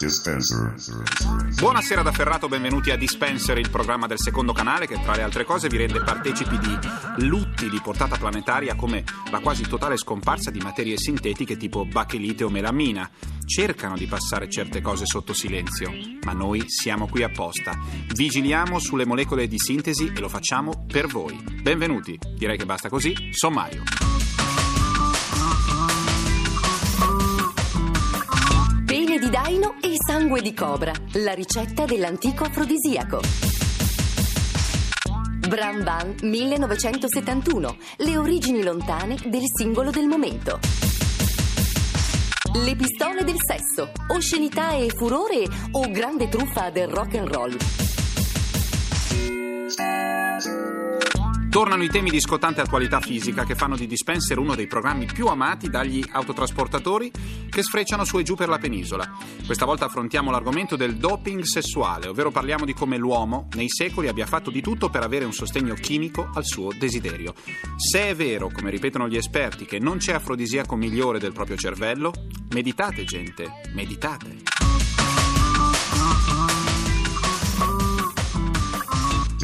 Dispenser. Buonasera da Ferrato, benvenuti a Dispenser, il programma del secondo canale che tra le altre cose vi rende partecipi di lutti di portata planetaria come la quasi totale scomparsa di materie sintetiche tipo bachelite o melamina. Cercano di passare certe cose sotto silenzio, ma noi siamo qui apposta. Vigiliamo sulle molecole di sintesi e lo facciamo per voi. Benvenuti, direi che basta così. Sommario. E sangue di cobra, la ricetta dell'antico afrodisiaco. Bram Van 1971, le origini lontane del singolo del momento. Le pistole del sesso, oscenità e furore o grande truffa del rock and roll. Tornano i temi di scottante attualità fisica che fanno di Dispenser uno dei programmi più amati dagli autotrasportatori che sfrecciano su e giù per la penisola. Questa volta affrontiamo l'argomento del doping sessuale, ovvero parliamo di come l'uomo nei secoli abbia fatto di tutto per avere un sostegno chimico al suo desiderio. Se è vero, come ripetono gli esperti, che non c'è afrodisiaco migliore del proprio cervello, meditate gente, meditate.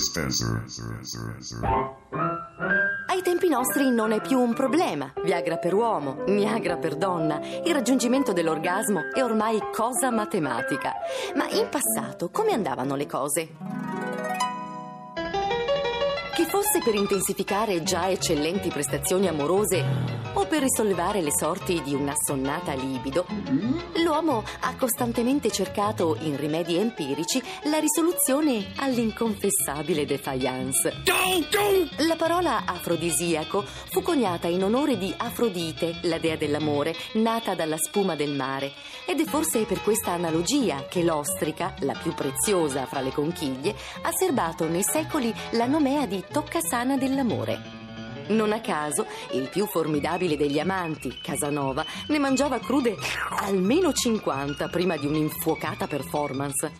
Dispenser. Ai tempi nostri non è più un problema. Viagra per uomo, Niagra per donna. Il raggiungimento dell'orgasmo è ormai cosa matematica. Ma in passato come andavano le cose? Che fosse per intensificare già eccellenti prestazioni amorose o per risollevare le sorti di un'assonnata libido, l'uomo ha costantemente cercato in rimedi empirici la risoluzione all'inconfessabile defiance. La parola afrodisiaco fu coniata in onore di Afrodite, la dea dell'amore, nata dalla spuma del mare. Ed è forse per questa analogia che l'ostrica, la più preziosa fra le conchiglie, ha serbato nei secoli la nomea di toccasana dell'amore. Non a caso, il più formidabile degli amanti, Casanova, ne mangiava crude almeno 50 prima di un'infuocata performance.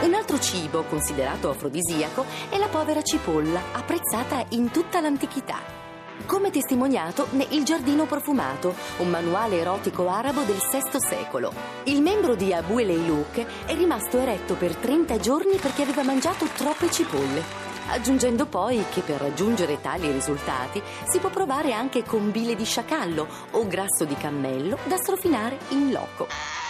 Un altro cibo considerato afrodisiaco è la povera cipolla, apprezzata in tutta l'antichità. Come testimoniato ne Il giardino profumato, un manuale erotico arabo del VI secolo. Il membro di Abu Leiluk è rimasto eretto per 30 giorni perché aveva mangiato troppe cipolle. Aggiungendo poi che per raggiungere tali risultati si può provare anche con bile di sciacallo o grasso di cammello da strofinare in loco.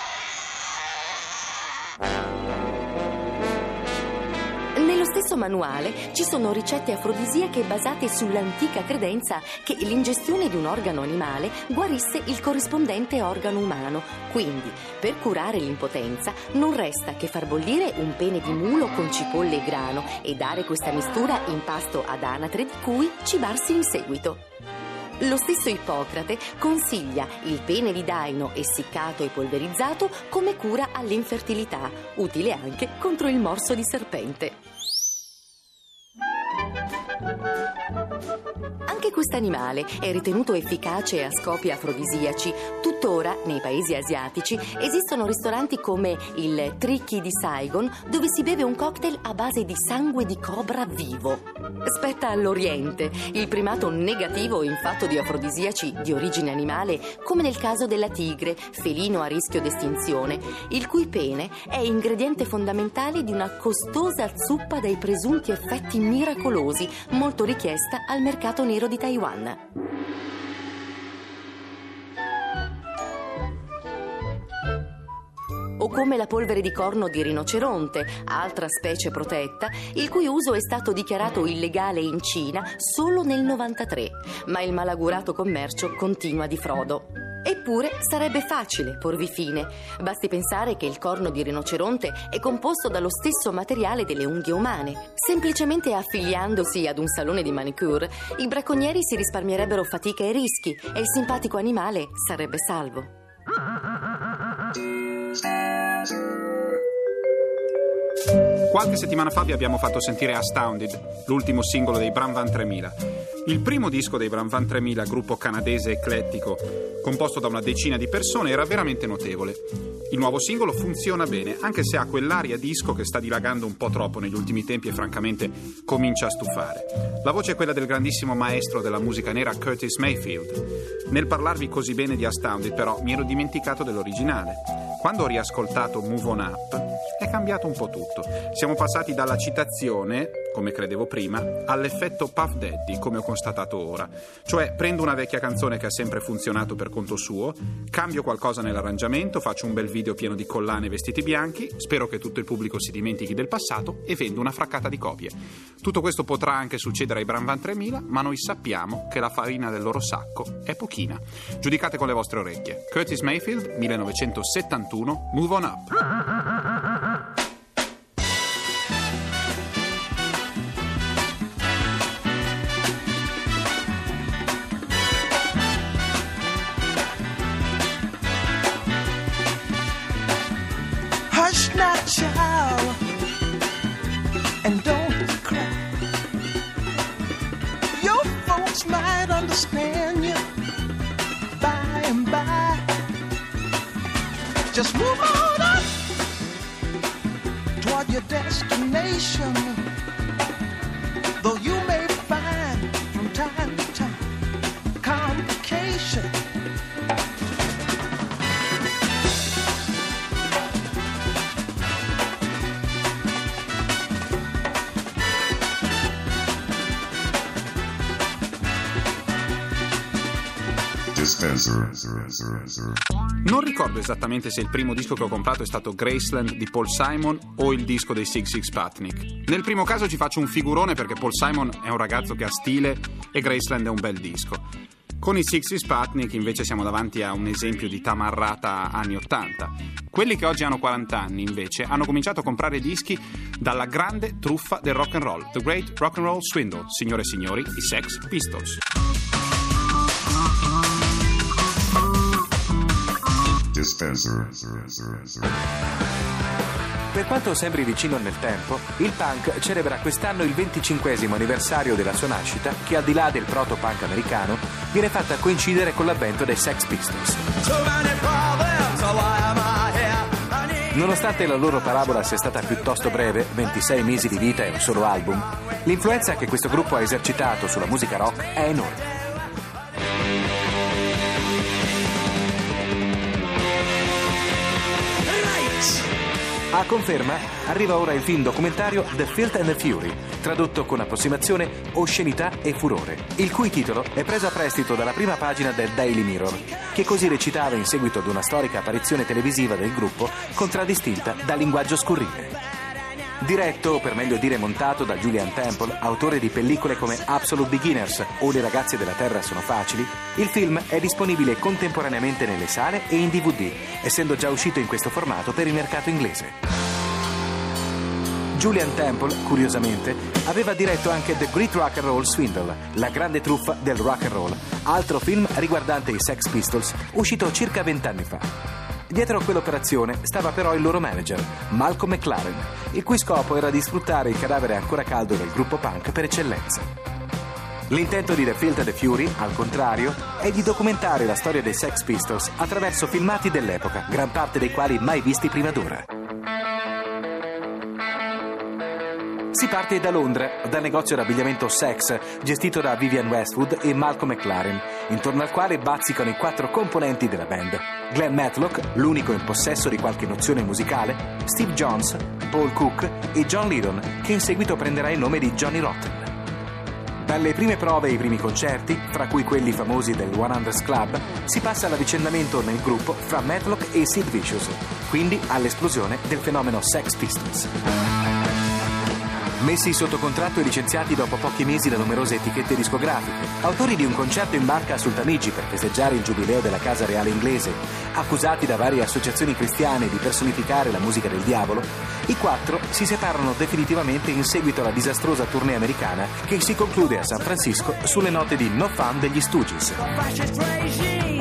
Stesso manuale ci sono ricette afrodisiache basate sull'antica credenza che l'ingestione di un organo animale guarisse il corrispondente organo umano. Quindi, per curare l'impotenza, non resta che far bollire un pene di mulo con cipolle e grano e dare questa mistura in pasto ad anatre di cui cibarsi in seguito. Lo stesso Ippocrate consiglia il pene di daino essiccato e polverizzato come cura all'infertilità, utile anche contro il morso di serpente. Thank you. Anche quest'animale è ritenuto efficace a scopi afrodisiaci. Tuttora, nei paesi asiatici, esistono ristoranti come il Tricky di Saigon, dove si beve un cocktail a base di sangue di cobra vivo. Spetta all'Oriente, il primato negativo in fatto di afrodisiaci di origine animale, come nel caso della tigre, felino a rischio d'estinzione, il cui pene è ingrediente fondamentale di una costosa zuppa dai presunti effetti miracolosi, molto richiesta al mercato nero di Taiwan. O come la polvere di corno di rinoceronte, altra specie protetta, il cui uso è stato dichiarato illegale in Cina solo nel 93, ma il malaugurato commercio continua di frodo. Eppure sarebbe facile porvi fine. Basti pensare che il corno di rinoceronte è composto dallo stesso materiale delle unghie umane. Semplicemente affiliandosi ad un salone di manicure, i bracconieri si risparmierebbero fatica e rischi e il simpatico animale sarebbe salvo. Qualche settimana fa vi abbiamo fatto sentire Astounded, l'ultimo singolo dei Bram Van 3000. Il primo disco dei Bram Van 3000, gruppo canadese eclettico, composto da una decina di persone, era veramente notevole. Il nuovo singolo funziona bene, anche se ha quell'aria disco che sta dilagando un po' troppo negli ultimi tempi e francamente comincia a stufare. La voce è quella del grandissimo maestro della musica nera Curtis Mayfield. Nel parlarvi così bene di Astounded, però, mi ero dimenticato dell'originale. Quando ho riascoltato Move On Up, è cambiato un po' tutto. Siamo passati dalla citazione, come credevo prima, all'effetto Puff Daddy, come ho constatato ora. Cioè, prendo una vecchia canzone che ha sempre funzionato per conto suo, cambio qualcosa nell'arrangiamento, faccio un bel video pieno di collane e vestiti bianchi, spero che tutto il pubblico si dimentichi del passato e vendo una fraccata di copie. Tutto questo potrà anche succedere ai Bram Van 3000, ma noi sappiamo che la farina del loro sacco è pochina. Giudicate con le vostre orecchie. Curtis Mayfield, 1971, Move On Up. Just move on up toward your destination. Though you may Non ricordo esattamente se il primo disco che ho comprato è stato Graceland di Paul Simon o il disco dei Six Six Patnick. Nel primo caso ci faccio un figurone perché Paul Simon è un ragazzo che ha stile e Graceland è un bel disco. Con i Six Six Patnick invece siamo davanti a un esempio di tamarrata anni 80. Quelli che oggi hanno 40 anni invece hanno cominciato a comprare dischi dalla grande truffa del rock and roll, The Great Rock and Roll Swindle, signore e signori, i Sex Pistols. Dispenser. Per quanto sembri vicino nel tempo, il punk celebra quest'anno il 25 anniversario della sua nascita, che al di là del proto-punk americano, viene fatta coincidere con l'avvento dei Sex Pistols. Nonostante la loro parabola sia stata piuttosto breve, 26 mesi di vita e un solo album, l'influenza che questo gruppo ha esercitato sulla musica rock è enorme. A conferma arriva ora il film documentario The Filth and the Fury, tradotto con approssimazione Oscenità e Furore, il cui titolo è preso a prestito dalla prima pagina del Daily Mirror, che così recitava in seguito ad una storica apparizione televisiva del gruppo contraddistinta da linguaggio scurrile. Diretto, o per meglio dire montato, da Julian Temple, autore di pellicole come Absolute Beginners o Le ragazze della Terra sono facili, il film è disponibile contemporaneamente nelle sale e in DVD, essendo già uscito in questo formato per il mercato inglese. Julian Temple, curiosamente, aveva diretto anche The Great Rock and Roll Swindle, la grande truffa del rock and roll, altro film riguardante i Sex Pistols, uscito circa vent'anni fa. Dietro a quell'operazione stava però il loro manager, Malcolm McLaren, il cui scopo era di sfruttare il cadavere ancora caldo del gruppo punk per eccellenza. L'intento di The Filth and the Fury, al contrario, è di documentare la storia dei Sex Pistols attraverso filmati dell'epoca, gran parte dei quali mai visti prima d'ora. Si parte da Londra, dal negozio d'abbigliamento Sex, gestito da Vivian Westwood e Malcolm McLaren, intorno al quale bazzicano i quattro componenti della band. Glenn Matlock, l'unico in possesso di qualche nozione musicale, Steve Jones, Paul Cook e John Lydon, che in seguito prenderà il nome di Johnny Rotten. Dalle prime prove ai primi concerti, fra cui quelli famosi del 100 Club, si passa all'avvicendamento nel gruppo fra Matlock e Sid Vicious, quindi all'esplosione del fenomeno Sex Pistols. Messi sotto contratto e licenziati dopo pochi mesi da numerose etichette discografiche, autori di un concerto in barca a Sultamigi per festeggiare il giubileo della Casa Reale inglese, accusati da varie associazioni cristiane di personificare la musica del diavolo, i quattro si separano definitivamente in seguito alla disastrosa tournée americana che si conclude a San Francisco sulle note di No Fun degli Stooges.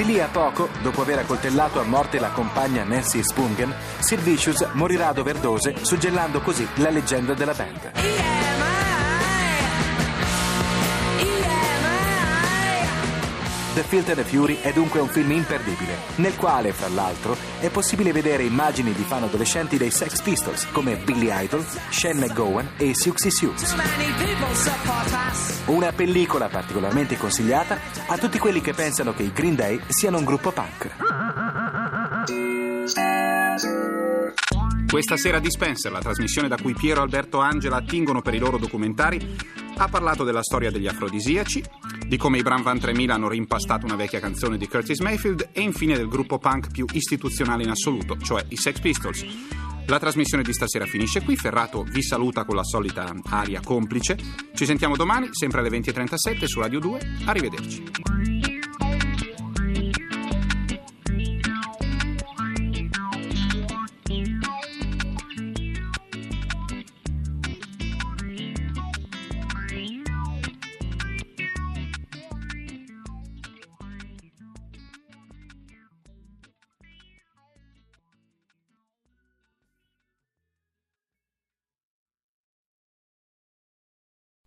Di lì a poco, dopo aver accoltellato a morte la compagna Nancy Spungen, Sid Vicious morirà ad overdose, suggellando così la leggenda della band. The Filth and the Fury è dunque un film imperdibile, nel quale, fra l'altro, è possibile vedere immagini di fan adolescenti dei Sex Pistols, come Billy Idol, Shane McGowan e Siouxsie Sioux. Una pellicola particolarmente consigliata a tutti quelli che pensano che i Green Day siano un gruppo punk. Questa sera di Spencer, la trasmissione da cui Piero Alberto Angela attingono per i loro documentari, ha parlato della storia degli afrodisiaci, di come i Bram Van 3000 hanno rimpastato una vecchia canzone di Curtis Mayfield e infine del gruppo punk più istituzionale in assoluto, cioè i Sex Pistols. La trasmissione di stasera finisce qui, Ferrato vi saluta con la solita aria complice. Ci sentiamo domani, sempre alle 20.37 su Radio 2. Arrivederci.